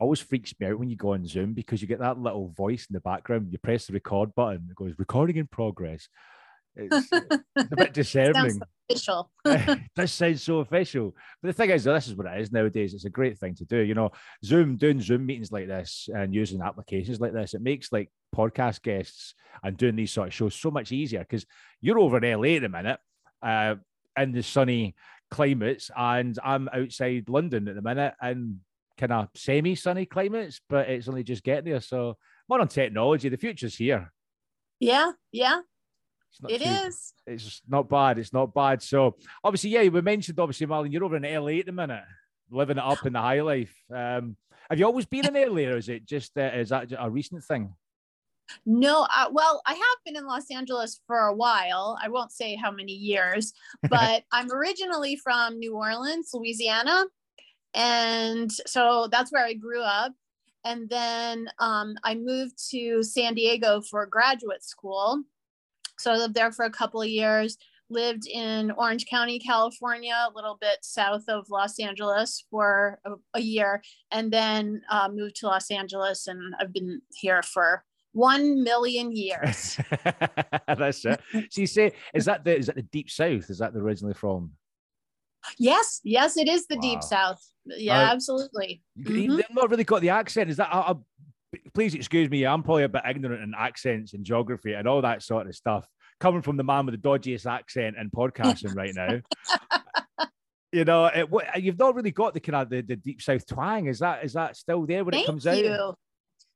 always freaks me out when you go on Zoom because you get that little voice in the background. You press the record button, it goes recording in progress. It's, it's a bit discerning. official. that sounds so official. But the thing is, this is what it is nowadays. It's a great thing to do. You know, Zoom, doing Zoom meetings like this and using applications like this, it makes like podcast guests and doing these sort of shows so much easier because you're over in LA at the minute uh, in the sunny climates, and I'm outside London at the minute in kind of semi sunny climates, but it's only just getting there. So, more on technology. The future's here. Yeah, yeah. It's It too- is. It's not bad. It's not bad. So obviously, yeah, we mentioned obviously, Marlon, you're over in LA at the minute, living it up in the high life. Um, have you always been in LA, or is it just uh, is that a recent thing? No, uh, well, I have been in Los Angeles for a while. I won't say how many years, but I'm originally from New Orleans, Louisiana. And so that's where I grew up. And then um, I moved to San Diego for graduate school. So I lived there for a couple of years, lived in Orange County, California, a little bit south of Los Angeles for a, a year, and then uh, moved to Los Angeles. And I've been here for one million years. That's it. So you say, is that the is that the deep south? Is that the originally from? Yes, yes, it is the Wow. deep south. Yeah, Uh, absolutely. Mhm. They've not really got the accent. Is that? I, I, please excuse me. I'm probably a bit ignorant in accents and geography and all that sort of stuff. Coming from the man with the dodgiest accent in podcasting right now. You know, it, what, you've not really got the kind of the, the deep south twang. Is that is that still there when Thank it comes you. out?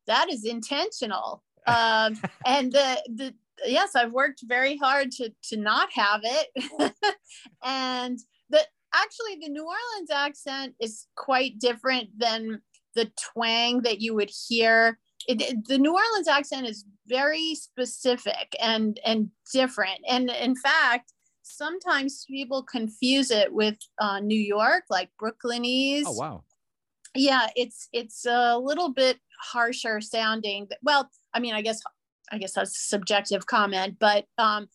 That is intentional. Um, and the the yes, I've worked very hard to to not have it. and the actually the New Orleans accent is quite different than the twang that you would hear. It, the New Orleans accent is very specific and and different. And in fact, sometimes people confuse it with uh, New York, like Brooklynese Oh wow. yeah it's it's a little bit harsher sounding well i mean i guess i guess that's a subjective comment but um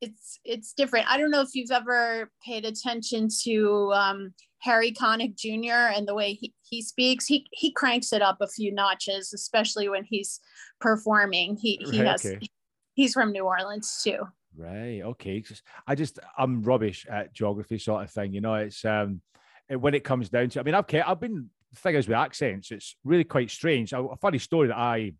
it's it's different i don't know if you've ever paid attention to um harry connick jr and the way he, he speaks he he cranks it up a few notches especially when he's performing he he Right, has okay. he's from new orleans too Right. Okay. 'Cause I just I'm rubbish at geography sort of thing. You know, it's um it- when it comes down to. I mean, I've I've been thing figures with accents. It's really quite strange. A funny story that I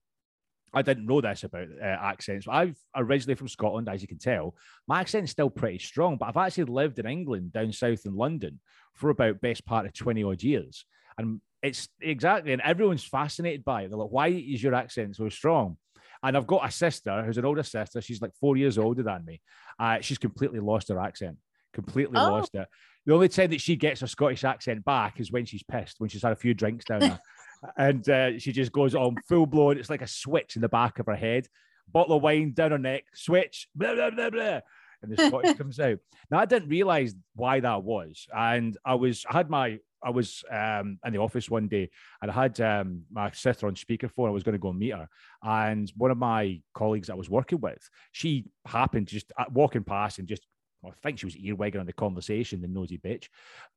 I didn't know this about uh, accents. I've originally from Scotland, as you can tell. My accent's still pretty strong, but I've actually lived in England down south in London for about best part of twenty odd years, and it's exactly. And everyone's fascinated by it. They're like, "Why is your accent so strong?" And I've got a sister who's an older sister. She's like four years older than me. Uh, she's completely lost her accent. Completely Oh. lost it. The only time that she gets her Scottish accent back is when she's pissed, when she's had a few drinks down there. and uh, she just goes on full blown. It's like a switch in the back of her head. Bottle of wine down her neck, switch, blah, blah, blah, blah. And the Scottish comes out. Now, I didn't realize why that was. And I was, I had my, I was um, in the office one day and I had um, my sister on speakerphone. I was going to go and meet her. And one of my colleagues I was working with, she happened just uh, walking past and just, I think she was earwigging on the conversation, the nosy bitch.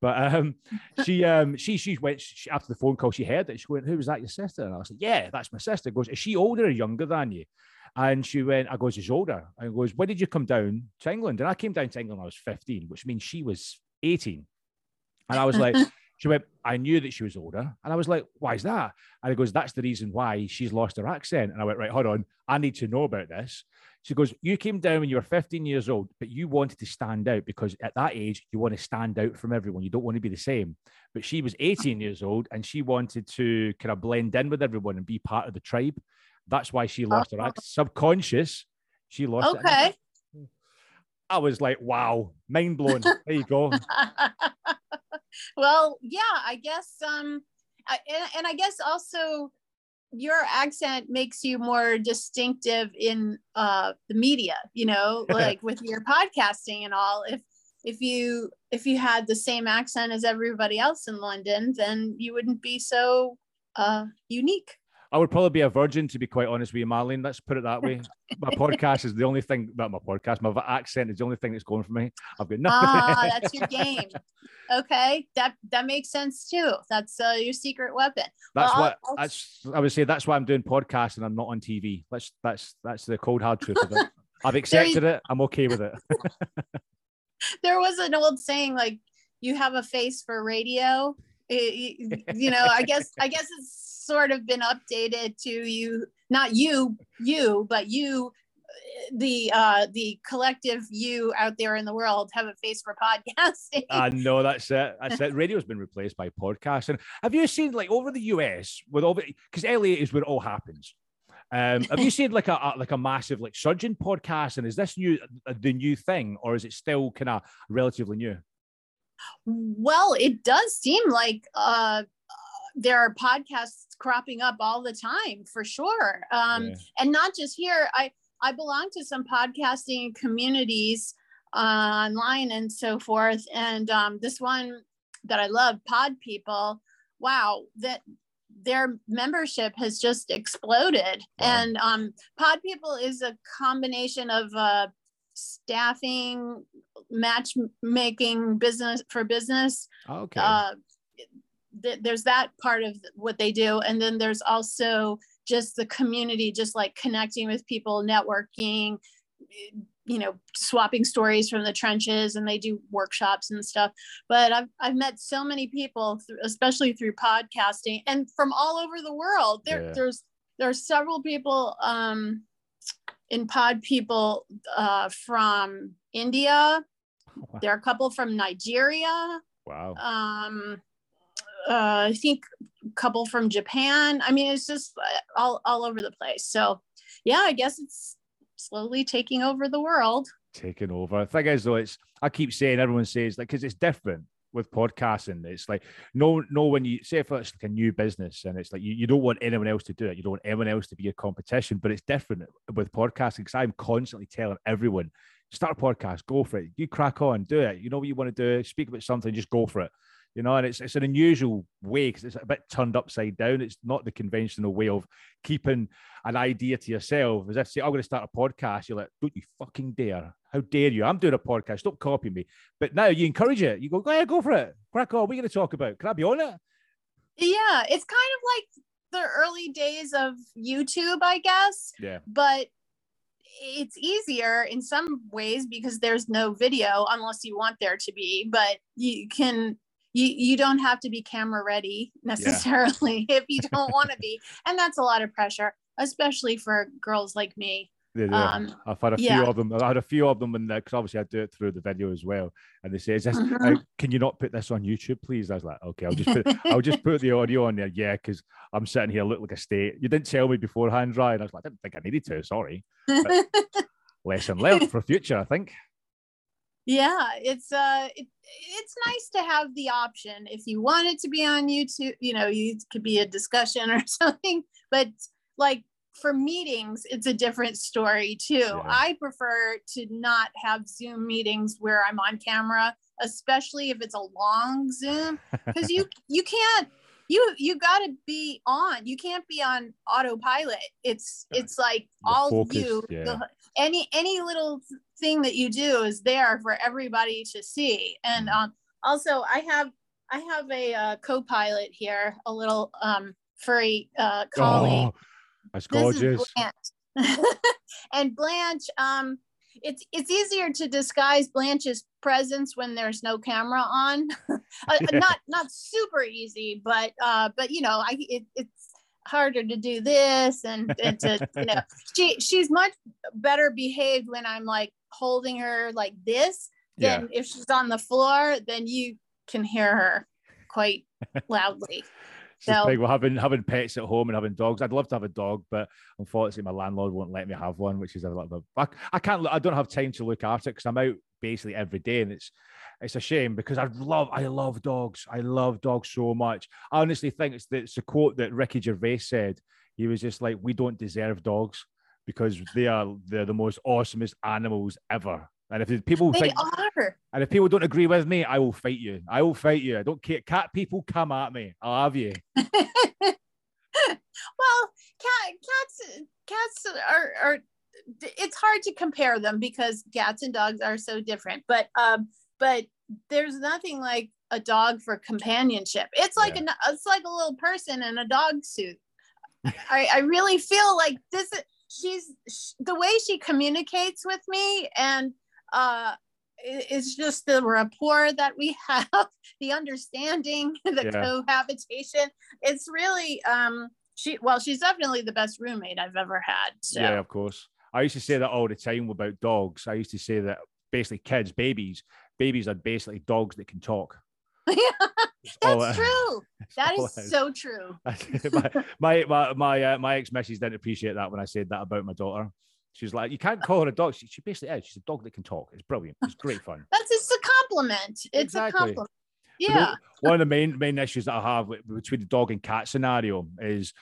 But um, she, um, she, she went she, after the phone call. She heard it. She went, "Who was that? Your sister?" And I like, "Yeah, that's my sister." Goes, "Is she older or younger than you?" And she went, I goes, she's older. And goes, when did you come down to England? And I came down to England when I was 15, which means she was 18. And I was like, she went, I knew that she was older. And I was like, why is that? And he goes, that's the reason why she's lost her accent. And I went, right, hold on. I need to know about this. She goes, you came down when you were 15 years old, but you wanted to stand out because at that age, you want to stand out from everyone. You don't want to be the same. But she was 18 years old and she wanted to kind of blend in with everyone and be part of the tribe. That's why she lost her oh. accent. Subconscious, she lost it. okay I was like, wow, mind blown. There you go. well yeah i guess um I, and, and i guess also your accent makes you more distinctive in uh the media you know like with your podcasting and all. If if you if you had the same accent as everybody else in london then you wouldn't be so uh unique I would probably be a virgin, to be quite honest with you, Marlene. Let's put it that way. my podcast is the only thing, not my podcast, my accent is the only thing that's going for me. I've got nothing. Ah, that's your game. Okay, that that makes sense too. That's uh, your secret weapon. That's well, what I'll, I'll... that's. I would say that's why I'm doing podcasts and I'm not on TV. That's that's that's the cold hard truth of it. I've accepted it. I'm okay with it. there was an old saying like, "You have a face for radio." It, you know, I guess I guess it's sort of been updated to you, not you, you, but you, the uh the collective you out there in the world have a face for podcasting. I know that's it. That's it. Radio's been replaced by podcasting. Have you seen like over the US with all because LA is where it all happens. Um, have you seen like a, a, like a massive like surgeon podcast? And is this new the new thing, or is it still kind of relatively new? Well, it does seem like uh, there are podcasts cropping up all the time for sure um, yeah. and not just here i i belong to some podcasting communities uh, online and so forth and um, this one that i love pod people wow that their membership has just exploded wow. and um, pod people is a combination of uh, staffing matchmaking business for business okay uh, th- there's that part of what they do. And then there's also just the community just like connecting with people networking you know swapping stories from the trenches and they do workshops and stuff. But i've, I've met so many people th- especially through podcasting and from all over the world. There yeah. there's there are several people um, in pod people uh, from india. Wow. there are a couple from nigeria. Wow. Um, uh, I think a couple from Japan. I mean, it's just uh, all, all over the place. So, yeah, I guess it's slowly taking over the world. Taking over. The thing is, though, it's I keep saying everyone says like because it's different with podcasting. It's like no, no. When you say if it's like a new business and it's like you, you don't want anyone else to do it, you don't want anyone else to be a competition. But it's different with podcasting because I'm constantly telling everyone, start a podcast, go for it. You crack on, do it. You know what you want to do. Speak about something, just go for it you know, and it's it's an unusual way because it's a bit turned upside down. It's not the conventional way of keeping an idea to yourself. As if say, I'm going to start a podcast, you're like, don't you fucking dare! How dare you? I'm doing a podcast. Stop copying me. But now you encourage it. You go, go ahead, go for it. Crack on. What are you going to talk about? Can I be on it? Yeah, it's kind of like the early days of YouTube, I guess. Yeah. But it's easier in some ways because there's no video unless you want there to be but you can you you don't have to be camera ready necessarily yeah. if you don't want to be and that's a lot of pressure especially for girls like me yeah, um, I've had a few of them. I had a few of them in there because obviously I do it through the video as well. And they say, "Is this? Mm-hmm. Uh, can you not put this on YouTube, please?" I was like, "Okay, I'll just put, I'll just put the audio on there." Yeah, because I'm sitting here look like a state. You didn't tell me beforehand, Ryan. I was like, I didn't think I needed to. Sorry. lesson learned for future, I think yeah it's uh it, it's nice to have the option if you want it to be on youtube you know you could be a discussion or something but like for meetings it's a different story too yeah. i prefer to not have zoom meetings where i'm on camera especially if it's a long zoom because you you can't you you got to be on you can't be on autopilot. It's it's like the all focus, you yeah. the, any any little thing that you do is there for everybody to see. And mm. um, also i have i have a uh, co-pilot here a little um, furry uh, collie oh, that's gorgeous. And blanche um it's it's easier to disguise blanche's presence when there's no camera on. Uh, not not super easy but uh but you know i it, it's harder to do this and, and to you know she she's much better behaved when i'm like holding her like this then yeah. if she's on the floor then you can hear her quite loudly so big. Well, having having pets at home and having dogs, I'd love to have a dog, but unfortunately, my landlord won't let me have one, which is a little bit. I, I can't. I don't have time to look after it because I'm out basically every day, and it's it's a shame because I love I love dogs. I love dogs so much. I honestly think it's the, it's a quote that Ricky Gervais said. He was just like, "We don't deserve dogs." because they are they're the most awesomest animals ever. And if people they think, are. and if people don't agree with me, I will fight you. I will fight you. I don't care. Cat people come at me. I'll have you. well, cat cats are are it's hard to compare them because cats and dogs are so different but um but there's nothing like a dog for companionship it's like Yeah. a it's like a little person in a dog suit i i really feel like this is she's sh- the way she communicates with me and uh it's just the rapport that we have the understanding the Yeah. cohabitation it's really um she well she's definitely the best roommate i've ever had so Yeah, of course. I used to say that all the time about dogs. I used to say that basically kids, babies, babies are basically dogs that can talk. that's true That's all is so true my my my my, uh, my ex missus didn't appreciate that when I said that about my daughter. She's like, you can't call her a dog. She, she basically is. She's a dog that can talk. It's brilliant. It's great fun. that's it's a compliment it's Exactly. a compliment yeah one of the main main issues that I have with, between the dog and cat scenario is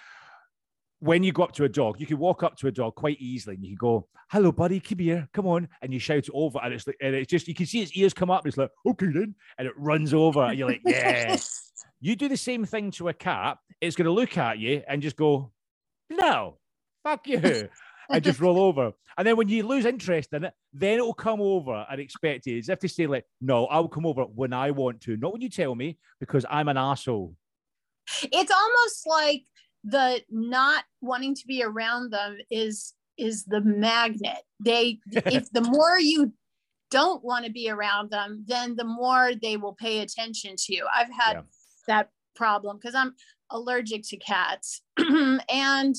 when you go up to a dog, you can walk up to a dog quite easily and you can go, "Hello, buddy, come here, come on," and you shout it over, and it's like, and it's just you can see its ears come up. And it's like, "Okay, then," and it runs over, and you're like, "Yeah." you do the same thing to a cat, it's going to look at you and just go, "No, fuck you." And just roll over. And then when you lose interest in it, then it'll come over and expect you as if to say, like, no, I'll come over when I want to, not when you tell me, because I'm an asshole. it's almost like the not wanting to be around them is is the magnet they if the more you don't want to be around them then the more they will pay attention to you i've had Yeah. that problem because i'm allergic to cats and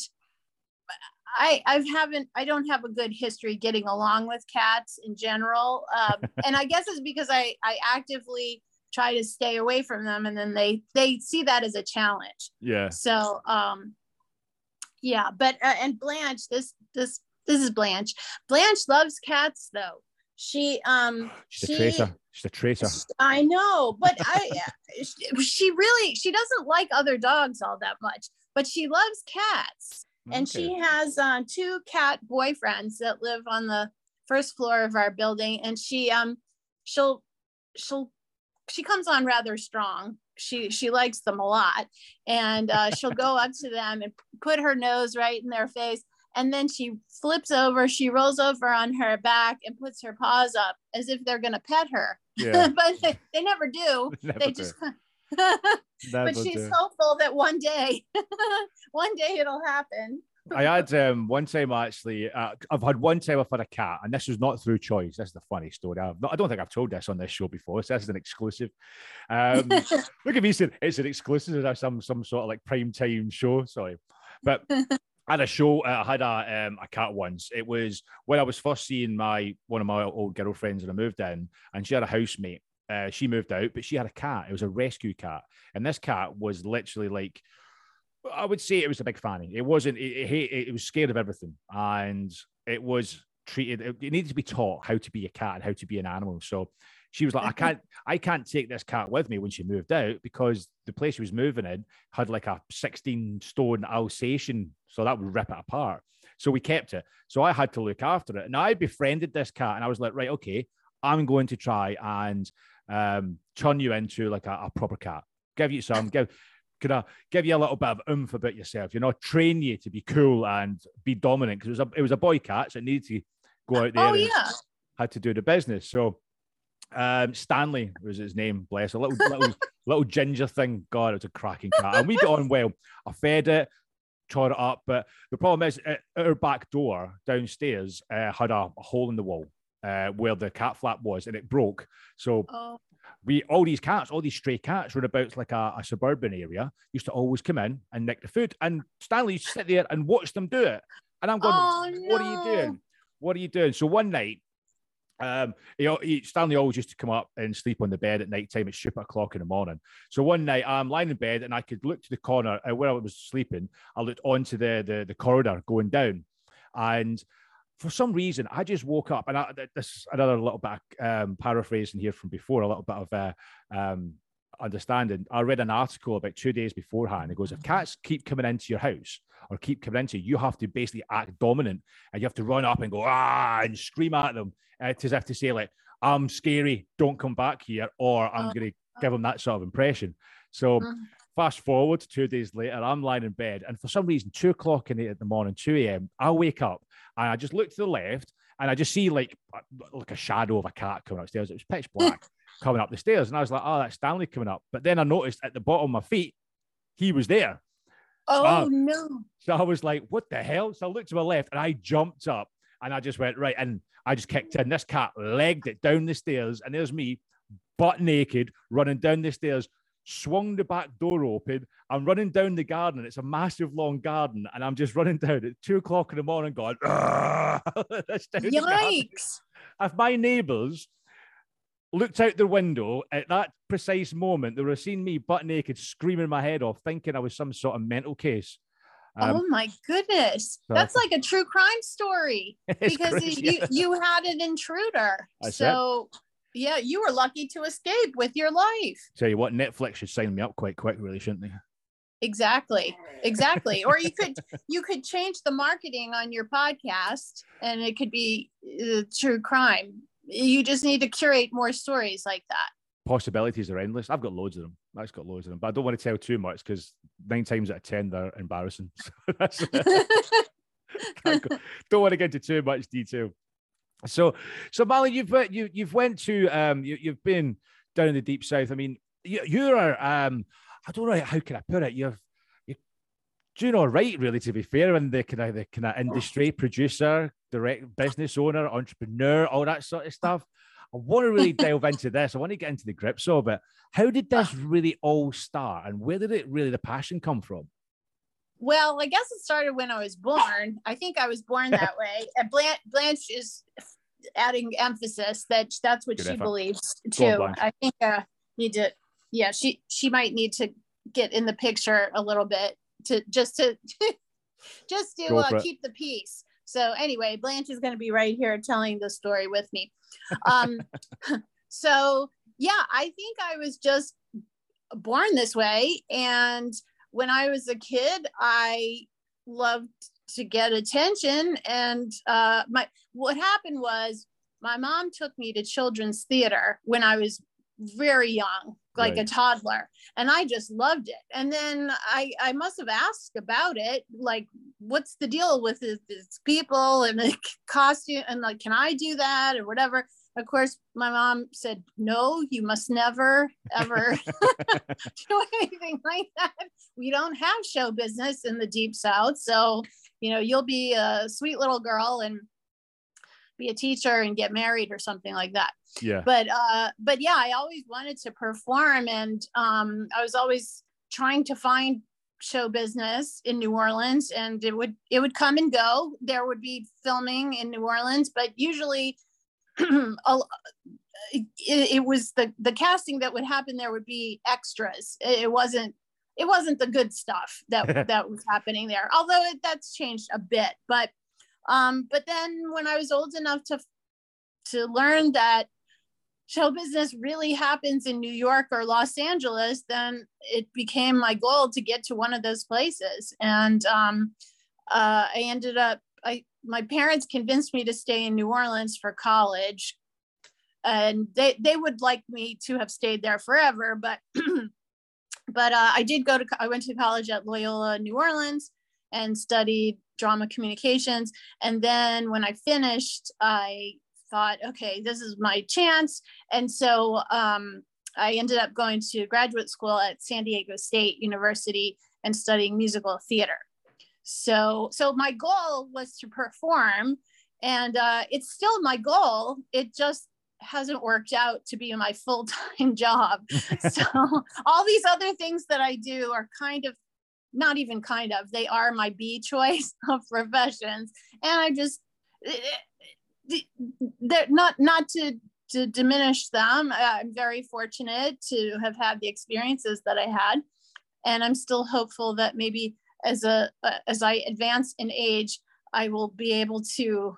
I I haven't I don't have a good history getting along with cats in general, um, and I guess it's because I I actively try to stay away from them, and then they they see that as a challenge. Yeah. So um, yeah, but uh, and Blanche, this this this is Blanche. Blanche loves cats though. She um She's a she traitor. She's a traitor. I know, but I she really she doesn't like other dogs all that much, but she loves cats and she has uh, two cat boyfriends that live on the first floor of our building and she um she'll she'll she comes on rather strong. She she likes them a lot. And uh, she'll go up to them and put her nose right in their face and then she flips over she rolls over on her back and puts her paws up as if they're going to pet her. Yeah. but they, they never do. Never they just but she's do. hopeful that one day one day it'll happen I had um, one time actually. Uh, I've had one time I've had a cat, and this was not through choice. This is the funny story. I've not, I don't think I've told this on this show before. So this is an exclusive. Um, look at me saying it's an exclusive. It's some some sort of like prime time show. Sorry, but I had a show. uh, I had a um, a cat once. It was when I was first seeing my one of my old girlfriends, and I moved in, and she had a housemate. Uh, she moved out, but she had a cat. It was a rescue cat, and this cat was literally like I would say it was a big fanny. It wasn't. It, it, it was scared of everything, and it was treated. It, it needed to be taught how to be a cat and how to be an animal. So she was like, I can't, I can't take this cat with me when she moved out because the place she was moving in had like a 16 stone Alsatian, so that would rip it apart. So we kept it. So I had to look after it, and I befriended this cat, and I was like, right, okay, I'm going to try and um, turn you into like a, a proper cat. Give you some, give could I give you a little bit of oomph about yourself? You know, train you to be cool and be dominant because it was a it was a boy cat, so it needed to go out there oh and yeah had to do the business. So um, Stanley was his name, bless a little little little ginger thing. God, it was a cracking cat, and we got on well. I fed it, tore it up, but the problem is, uh, our back door downstairs uh, had a, a hole in the wall uh, where the cat flap was, and it broke. So oh we all these cats, all these stray cats, run about like a, a suburban area, used to always come in and nick the food. And Stanley used to sit there and watch them do it. And I'm going, Oh, what are you doing? What are you doing? So one night, um, he, he, Stanley always used to come up and sleep on the bed at night time at stupid o'clock in the morning. So one night I'm lying in bed and I could look to the corner uh, where I was sleeping. I looked onto the, the the corridor going down, and for some reason I just woke up and I, this is another little bit of, um, paraphrasing here from before, a little bit of uh, um, understanding. I read an article about two days beforehand. It goes, if cats keep coming into your house or keep coming into you, you have to basically act dominant and you have to run up and go ah and scream at them uh, as if to say like I'm scary, don't come back here, or I'm Oh. going to give them that sort of impression. So Mm. Fast forward two days later, I'm lying in bed, and for some reason, two o'clock in the, in the morning, 2 a.m., I wake up and I just look to the left and I just see like like a shadow of a cat coming upstairs. It was pitch black coming up the stairs, and I was like, "Oh, that's Stanley coming up." But then I noticed at the bottom of my feet, he was there. Oh no! So I was like, "What the hell?" So I looked to my left, and I jumped up, and I just went right, and I just kicked in. This cat legged it down the stairs, and there's me, butt naked, running down the stairs swung the back door open. I'm running down the garden. It's a massive long garden, and I'm just running down at two o'clock in the morning, going, Yikes! If my neighbours looked out the window at that precise moment, they would have seen me butt naked, screaming my head off, thinking I was some sort of mental case. Um, oh my goodness, so that's like a true crime story because crazy, you yeah. you had an intruder. I so. Said yeah, you were lucky to escape with your life. Tell you what, Netflix should sign me up quite quick, really, shouldn't they? Exactly. Exactly. or you could you could change the marketing on your podcast and it could be uh, true crime. You just need to curate more stories like that. Possibilities are endless. I've got loads of them. I've got loads of them, but I don't want to tell too much because nine times out of ten they're embarrassing. So don't want to get into too much detail. So, so Molly, you've uh, you you've went to um you, you've been down in the deep south. I mean, you you are um I don't know how can I put it. You're doing all right, really. To be fair, in the kind of the kind of industry, producer, direct business owner, entrepreneur, all that sort of stuff. I want to really delve into this. I want to get into the grips of it. How did this really all start, and where did it really the passion come from? Well, I guess it started when I was born. I think I was born that way. And Blanche, Blanche is adding emphasis that that's what Good she effort. believes too. I think uh need to yeah, she she might need to get in the picture a little bit to just to just to uh, keep the peace. So anyway, Blanche is going to be right here telling the story with me. Um so yeah, I think I was just born this way and when I was a kid, I loved to get attention. And uh, my what happened was my mom took me to children's theater when I was very young, like right. a toddler, and I just loved it. And then I I must have asked about it, like what's the deal with this people and the costume, and like can I do that or whatever of course, my mom said, No, you must never, ever do anything like that. We don't have show business in the deep south. So, you know, you'll be a sweet little girl and be a teacher and get married or something like that. Yeah. But uh, but yeah, I always wanted to perform and um I was always trying to find show business in New Orleans and it would it would come and go. There would be filming in New Orleans, but usually it, it, was the the casting that would happen there would be extras. It wasn't it wasn't the good stuff that that was happening there although it, that's changed a bit but um but then when i was old enough to to learn that show business really happens in new york or los angeles then it became my goal to get to one of those places. And um uh, i ended up i my parents convinced me to stay in New Orleans for college. And they, they would like me to have stayed there forever, but but uh, I did go to I went to college at Loyola New Orleans and studied drama communications. And then when I finished, I thought, okay, this is my chance. And so um, I ended up going to graduate school at San Diego State University and studying musical theater. So, so my goal was to perform, and uh, it's still my goal. It just hasn't worked out to be my full time job. so, all these other things that I do are kind of not even kind of, they are my B choice of professions. And I just, eh, eh, they're not, not to, to diminish them. I'm very fortunate to have had the experiences that I had. And I'm still hopeful that maybe as a uh, as I advance in age, I will be able to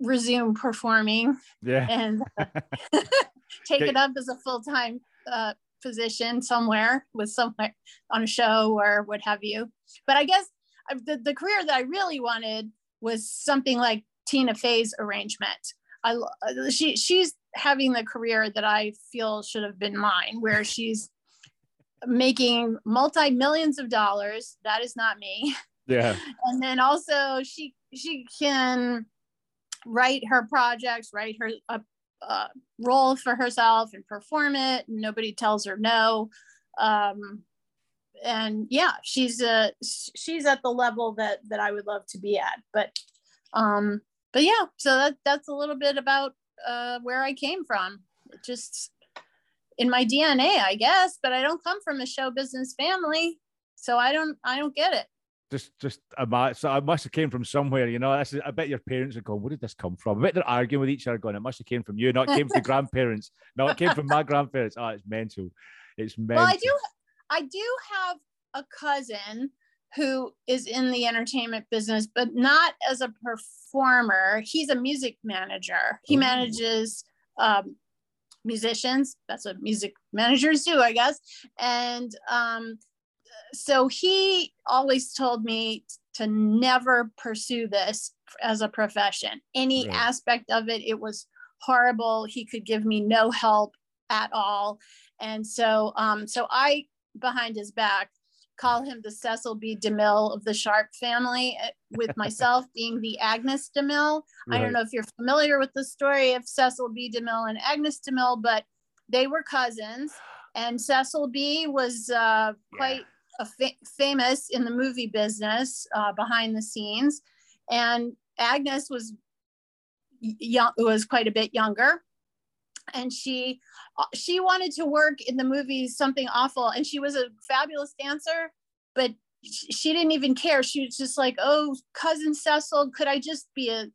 resume performing yeah. and uh, take okay. it up as a full-time uh, position somewhere with somewhere on a show or what have you. But I guess uh, the, the career that I really wanted was something like Tina Fey's arrangement. I uh, she she's having the career that I feel should have been mine, where she's making multi millions of dollars. That is not me. Yeah. and then also she she can write her projects, write her a, a role for herself and perform it. And nobody tells her no. Um, and yeah, she's a she's at the level that that I would love to be at. But um, but yeah, so that that's a little bit about uh, where I came from. It just in my DNA, I guess. But I don't come from a show business family, so I don't I don't get it just just a so I must have came from somewhere, you know. I bet your parents are going, where did this come from? I bet they're arguing with each other, going, it must have came from you, not came from the grandparents. No, it came from my grandparents. Oh, it's mental. It's mental. Well, I do I do have a cousin who is in the entertainment business, but not as a performer. He's a music manager. He manages um, musicians. That's what music managers do, I guess. And um, so he always told me to never pursue this as a profession. Any right. aspect of it, it was horrible. He could give me no help at all. And so, um, so I, behind his back, call him the Cecil B. DeMille of the Sharp family, eh, with myself being the Agnes DeMille. Right. I don't know if you're familiar with the story of Cecil B. DeMille and Agnes DeMille, but they were cousins. And Cecil B was uh, quite yeah a fa- famous in the movie business uh, behind the scenes, and Agnes was young, was quite a bit younger, and she uh, she wanted to work in the movie Something Awful, and she was a fabulous dancer, but she didn't even care. She was just like, "Oh, cousin Cecil, could I just be a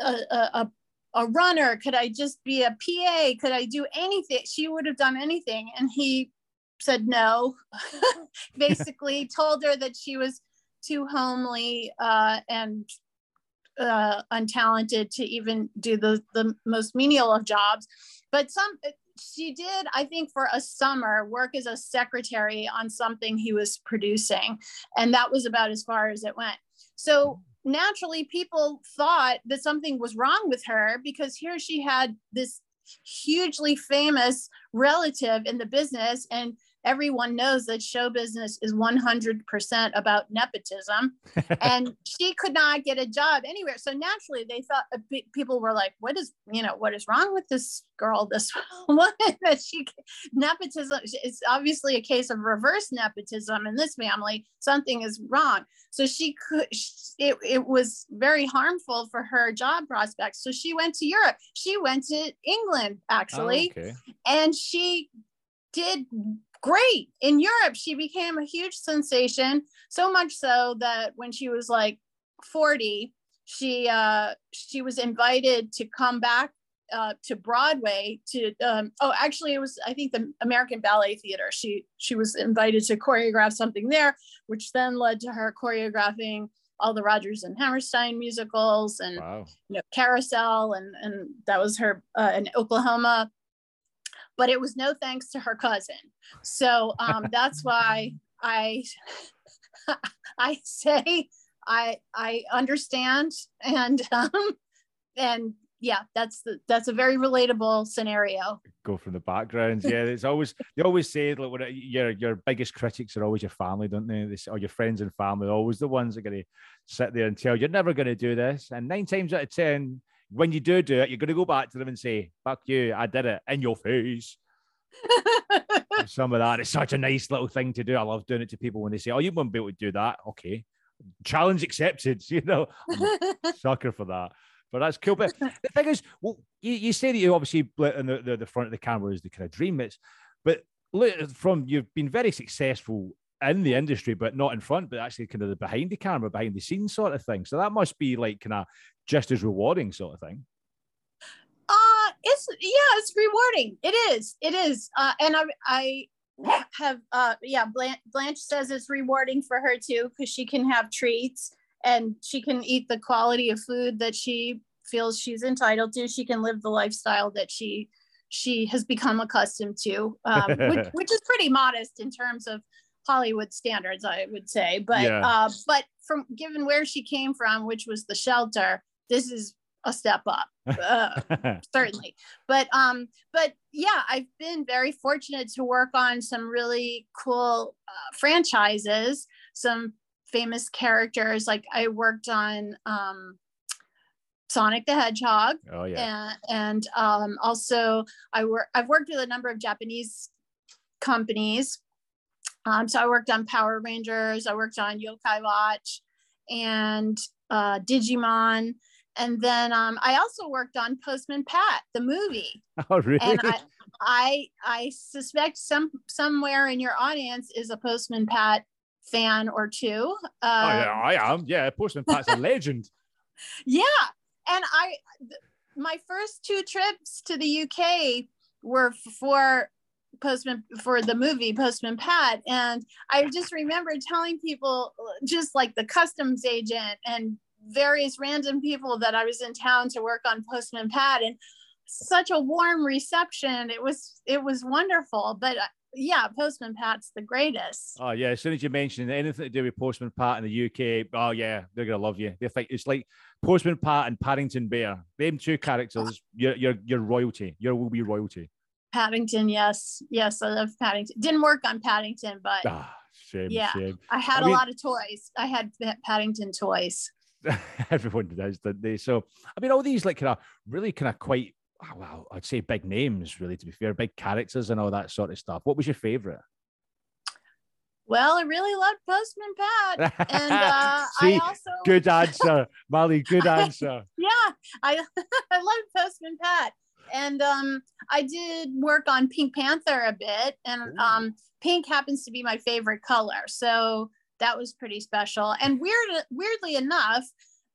a, a, a runner? Could I just be a PA? Could I do anything?" She would have done anything, and he said no, basically told her that she was too homely uh, and uh, untalented to even do the, the most menial of jobs. But some, she did, I think, for a summer work as a secretary on something he was producing. And that was about as far as it went. So naturally, people thought that something was wrong with her because here she had this hugely famous relative in the business and everyone knows that show business is 100% about nepotism. And she could not get a job anywhere. So naturally they thought uh, people were like what is you know what is wrong with this girl this woman that she nepotism it's obviously a case of reverse nepotism in this family. Something is wrong. So she could it, it was very harmful for her job prospects. So she went to europe. She went to england actually. Oh, okay. and she did great. In Europe, she became a huge sensation, so much so that when she was like 40, she uh, she was invited to come back uh, to Broadway to um, oh actually it was I think the American Ballet Theater. She she was invited to choreograph something there, which then led to her choreographing all the Rodgers and Hammerstein musicals and wow. you know Carousel and and that was her uh, in Oklahoma but it was no thanks to her cousin. So um, that's why I I say I I understand and um, and yeah, that's the that's a very relatable scenario. Go from the background. Yeah, it's always they always say like your your biggest critics are always your family, don't they? they say, or your friends and family, always the ones that are going to sit there and tell you're never going to do this. And nine times out of ten, when you do do it, you're going to go back to them and say, "Fuck you, I did it in your face." Some of that. It's such a nice little thing to do. I love doing it to people when they say, "Oh, you won't be able to do that." Okay, challenge accepted. You know, sucker for that. But that's cool. But the thing is, well, you, you say that you obviously in the, the, the front of the camera is the kind of dream. It's, but look, from you've been very successful in the industry, but not in front, but actually kind of the behind the camera, behind the scenes sort of thing. So that must be like kind of just as rewarding sort of thing. Uh, it's yeah, it's rewarding. It is. It is. Uh, and I I have uh yeah, Blanche, Blanche says it's rewarding for her too because she can have treats and she can eat the quality of food that she feels she's entitled to. She can live the lifestyle that she she has become accustomed to, um, which, which is pretty modest in terms of Hollywood standards, I would say. But yeah. uh, but from given where she came from, which was the shelter, this is a step up uh, certainly but um but yeah i've been very fortunate to work on some really cool uh, franchises some famous characters like i worked on um sonic the hedgehog oh yeah and, and um also i work i've worked with a number of japanese companies um so i worked on power rangers i worked on yokai watch and uh digimon and then um, I also worked on Postman Pat, the movie. Oh, really? And I, I, I suspect some somewhere in your audience is a Postman Pat fan or two. Oh yeah, um, I am. Yeah, Postman Pat's a legend. Yeah, and I, my first two trips to the UK were for Postman for the movie Postman Pat, and I just remember telling people, just like the customs agent and various random people that I was in town to work on Postman Pat and such a warm reception. It was it was wonderful. But uh, yeah, Postman Pat's the greatest. Oh yeah, as soon as you mention anything to do with Postman Pat in the UK, oh yeah, they're gonna love you. They think it's like Postman Pat and Paddington Bear. Them two characters, you're you're, you're royalty. You will be royalty. Paddington, yes, yes, I love Paddington. Didn't work on Paddington, but ah, shame, yeah, shame. I had I a mean, lot of toys. I had Paddington toys. everyone does, don't they? So, I mean, all these like kind of really kind of quite, ah, well, I'd say big names, really, to be fair, big characters and all that sort of stuff. What was your favorite? Well, I really loved Postman Pat, and uh, See, I also good answer, Molly. Good answer. yeah, I I loved Postman Pat, and um, I did work on Pink Panther a bit, and um, pink happens to be my favorite color, so that was pretty special. And weird, weirdly enough,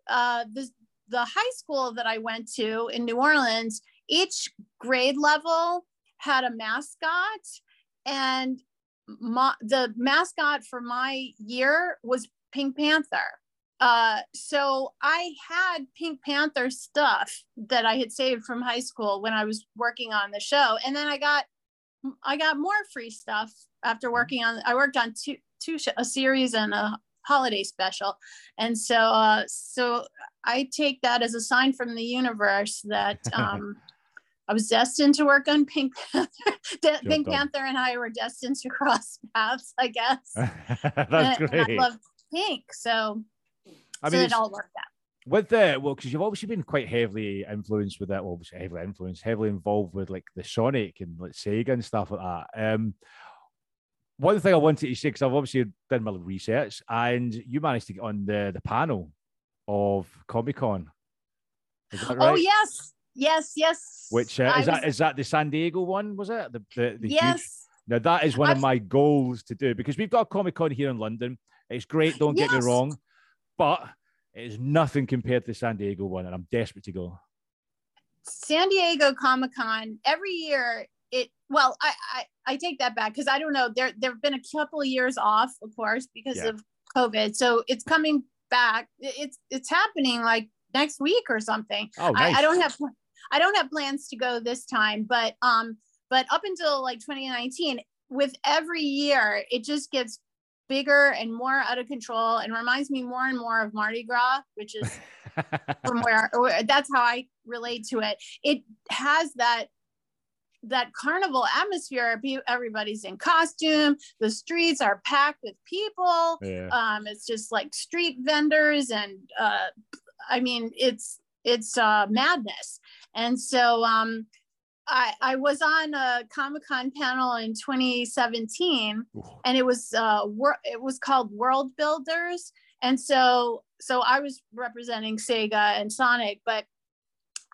uh, the the high school that I went to in New Orleans, each grade level had a mascot, and my, the mascot for my year was Pink Panther. Uh, so I had Pink Panther stuff that I had saved from high school when I was working on the show, and then I got I got more free stuff after mm-hmm. working on. I worked on two two sh- a series and a holiday special, and so uh, so I take that as a sign from the universe that. Um, I was destined to work on Pink Panther. De- Pink Panther and I were destined to cross paths, I guess. That's and, great. And I love pink, so, I mean, so it all worked out with that, well, because you've obviously been quite heavily influenced with that. Well, obviously heavily influenced, heavily involved with like the Sonic and like Sega and stuff like that. Um, one thing I wanted to say because I've obviously done my research, and you managed to get on the the panel of Comic Con. Oh, right? Oh yes, yes, yes. Which uh, is was... that? Is that the San Diego one? Was it the the, the yes? Huge... Now that is one I've... of my goals to do because we've got Comic Con here in London. It's great, don't yes. get me wrong, but it is nothing compared to the San Diego one, and I'm desperate to go. San Diego Comic Con every year. It well, I I, I take that back because I don't know. There there have been a couple of years off, of course, because yeah. of COVID. So it's coming back. It's it's happening like next week or something. Oh, nice. I, I don't have I don't have plans to go this time, but um, but up until like 2019, with every year, it just gets bigger and more out of control and reminds me more and more of Mardi Gras, which is from where, that's how I relate to it. It has that that carnival atmosphere everybody's in costume the streets are packed with people yeah. um, it's just like street vendors and uh, i mean it's it's uh, madness and so um, I, I was on a Comic Con panel in 2017, Ooh. and it was uh, wor- it was called World Builders, and so so I was representing Sega and Sonic, but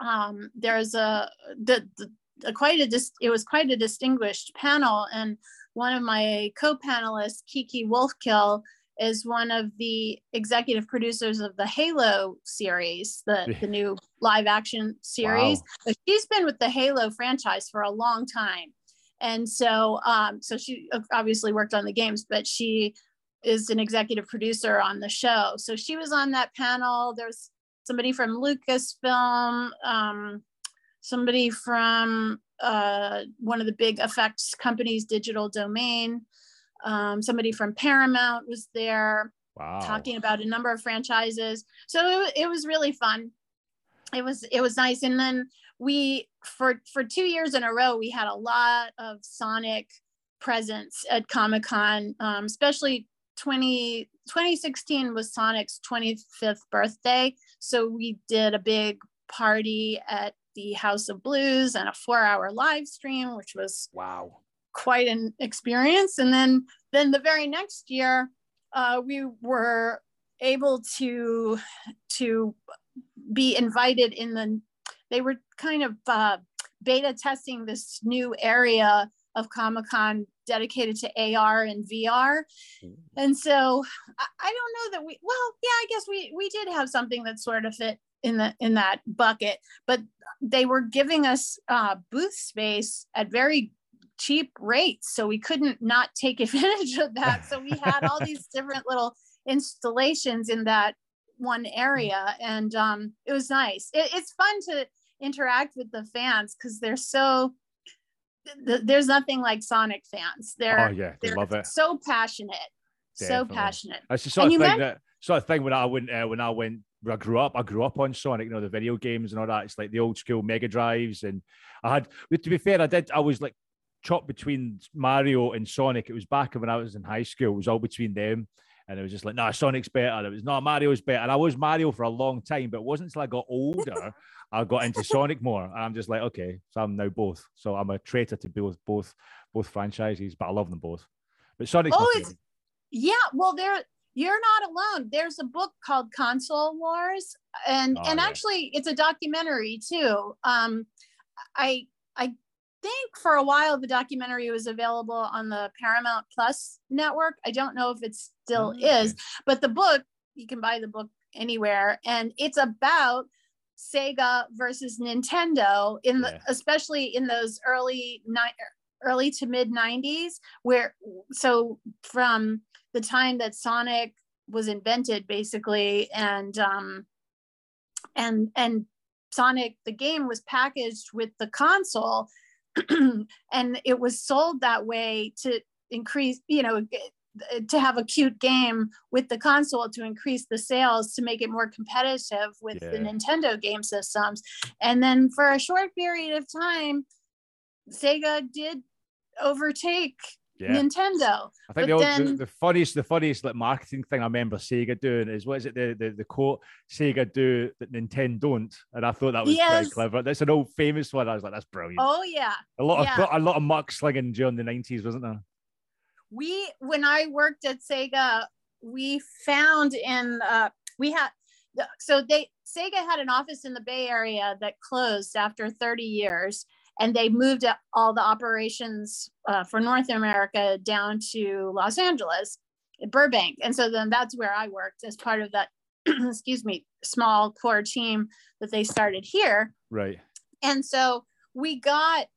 um, there's a the, the a quite a dis- it was quite a distinguished panel, and one of my co-panelists, Kiki Wolfkill, is one of the executive producers of the Halo series, the, the new live action series. Wow. But she's been with the Halo franchise for a long time. And so, um, so she obviously worked on the games, but she is an executive producer on the show. So she was on that panel. There's somebody from Lucasfilm, um, somebody from uh, one of the big effects companies, Digital Domain. Um, somebody from Paramount was there wow. talking about a number of franchises. So it, it was really fun. it was it was nice. And then we for for two years in a row we had a lot of Sonic presence at Comic Con, um, especially 20, 2016 was Sonic's 25th birthday. So we did a big party at the House of Blues and a four hour live stream, which was wow quite an experience. And then then the very next year, uh, we were able to to be invited in the they were kind of uh, beta testing this new area of Comic Con dedicated to AR and VR. And so I, I, don't know that we well, yeah, I guess we we did have something that sort of fit in the in that bucket, but they were giving us uh, booth space at very cheap rates, so we couldn't not take advantage of that. So we had all these different little installations in that one area, and um, it was nice. It, it's fun to interact with the fans because they're so there's nothing like Sonic fans. They're oh yeah, they love it. So passionate, Definitely. so passionate. That's the sort and of thing that sort of thing when I went uh, when I went when I grew up. I grew up on Sonic, you know, the video games and all that. It's like the old school Mega Drives, and I had. To be fair, I did. I was like chopped between Mario and Sonic. It was back when I was in high school. It was all between them. And it was just like, no, nah, Sonic's better. It was not Mario's better. And I was Mario for a long time, but it wasn't until I got older I got into Sonic more. And I'm just like, okay, so I'm now both. So I'm a traitor to both both both franchises, but I love them both. But Sonic's oh, it's yeah. Well, there you're not alone. There's a book called Console Wars, and oh, and yeah. actually it's a documentary too. Um, I I think for a while the documentary was available on the Paramount Plus network. I don't know if it still oh, okay. is, but the book you can buy the book anywhere, and it's about Sega versus Nintendo in the, yeah. especially in those early ni- early to mid 90s where so from the time that Sonic was invented basically and um and and Sonic the game was packaged with the console and it was sold that way to increase you know to have a cute game with the console to increase the sales to make it more competitive with yeah. the Nintendo game systems. And then for a short period of time, Sega did overtake yeah. Nintendo. I think the, old, then, the, the, funniest, the funniest like marketing thing I remember Sega doing is what is it? The the, the quote Sega do that Nintendo don't, and I thought that was yes. very clever. That's an old famous one. I was like, that's brilliant. Oh yeah, a lot yeah. of a lot of muck slinging during the nineties, wasn't there? we when I worked at Sega, we found in uh, we had so they Sega had an office in the Bay Area that closed after 30 years, and they moved all the operations uh, for North America down to Los Angeles, Burbank, and so then that's where I worked as part of that. excuse me, small core team that they started here. Right. And so we got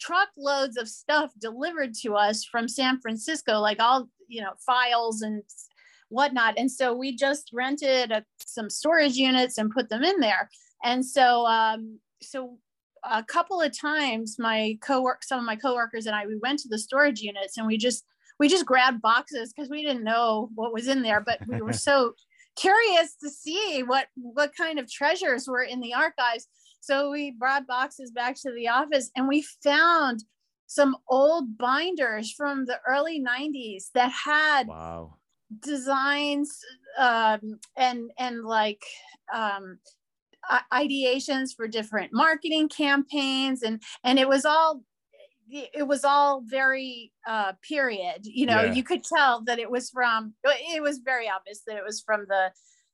truckloads of stuff delivered to us from San Francisco, like all, you know, files and whatnot. And so we just rented a, some storage units and put them in there. And so, um, so a couple of times my co-work, some of my coworkers and I, we went to the storage units and we just, we just grabbed boxes because we didn't know what was in there, but we were so curious to see what, what kind of treasures were in the archives. So we brought boxes back to the office and we found some old binders from the early 90s that had wow. designs um, and and like um, ideations for different marketing campaigns and and it was all it was all very uh period you know yeah. you could tell that it was from it was very obvious that it was from the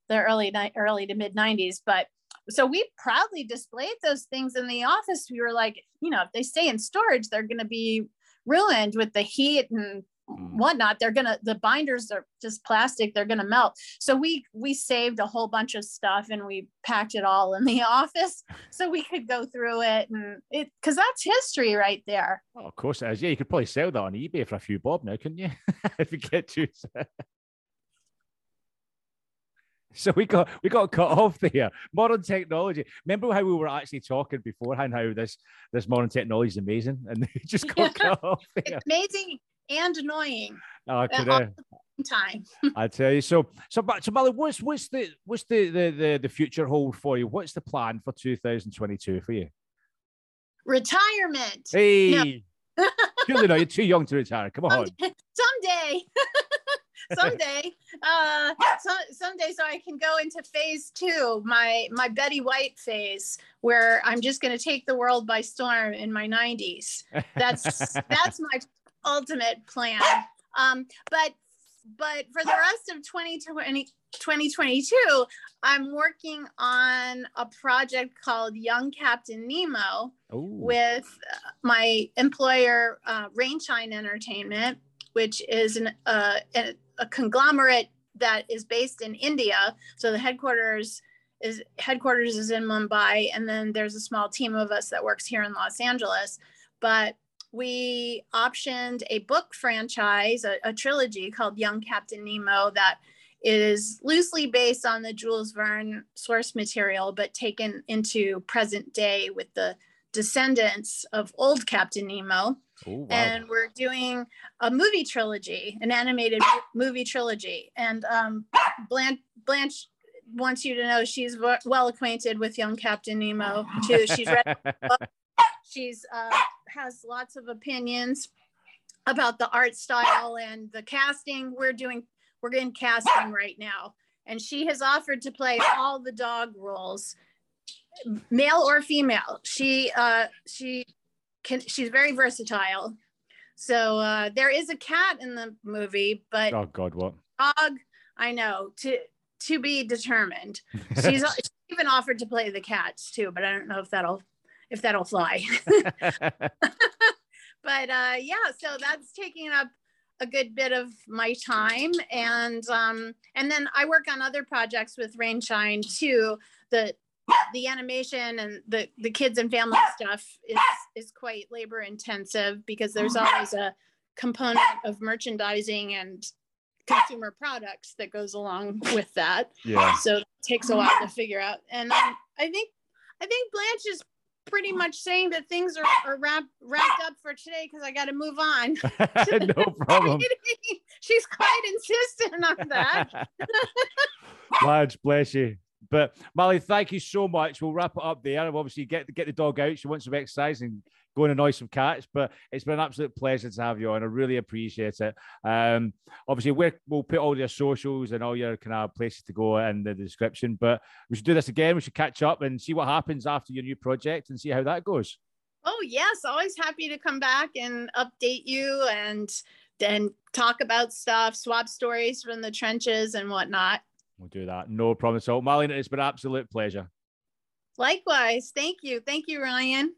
the early early to mid 90s but so we proudly displayed those things in the office. We were like, you know, if they stay in storage, they're going to be ruined with the heat and mm. whatnot they're gonna the binders are just plastic they're gonna melt so we we saved a whole bunch of stuff and we packed it all in the office so we could go through it and it because that's history right there oh, of course it is yeah you could probably sell that on ebay for a few bob now couldn't you if you get to So we got we got cut off there. Modern technology. Remember how we were actually talking beforehand how this this modern technology is amazing, and they just got yeah. cut off. There. It's amazing. And annoying. Oh, could, time. I tell you. So, so, so, Molly, what's what's the what's the, the the the future hold for you? What's the plan for 2022 for you? Retirement. Hey, surely no, you're too young to retire. Come on. someday someday uh so, someday so i can go into phase two my my betty white phase where i'm just going to take the world by storm in my 90s that's that's my ultimate plan um but but for the rest of 2020 2022 i'm working on a project called young captain nemo Ooh. with uh, my employer, uh, Rainshine Entertainment, which is an, uh, a, a conglomerate that is based in India. So the headquarters is headquarters is in Mumbai, and then there's a small team of us that works here in Los Angeles. But we optioned a book franchise, a, a trilogy called Young Captain Nemo that is loosely based on the Jules Verne source material, but taken into present day with the descendants of old Captain Nemo. Oh, wow. And we're doing a movie trilogy, an animated movie trilogy. And um, Blanche, Blanche wants you to know she's well acquainted with young Captain Nemo too. She's read, she's uh, has lots of opinions about the art style and the casting. We're doing, we're in casting right now. And she has offered to play all the dog roles male or female. She uh she can she's very versatile. So uh there is a cat in the movie, but oh God, what? dog, I know, to to be determined. She's, she's even offered to play the cats too, but I don't know if that'll if that'll fly. but uh yeah, so that's taking up a good bit of my time and um and then I work on other projects with Rainshine too. The the animation and the the kids and family stuff is is quite labor intensive because there's always a component of merchandising and consumer products that goes along with that yeah. so it takes a while to figure out and um, i think i think blanche is pretty much saying that things are, are wrap, wrapped up for today because i got to move on no problem. she's quite insistent on that Blanche, bless you. But Molly, thank you so much. We'll wrap it up there. Obviously, get get the dog out. She wants some exercise and go and annoy some cats. But it's been an absolute pleasure to have you on. I really appreciate it. Um, obviously, we will put all your socials and all your kind of places to go in the description. But we should do this again. We should catch up and see what happens after your new project and see how that goes. Oh yes, always happy to come back and update you and then talk about stuff, swap stories from the trenches and whatnot. We'll do that. No problem at all. Marlene, it's been an absolute pleasure. Likewise. Thank you. Thank you, Ryan.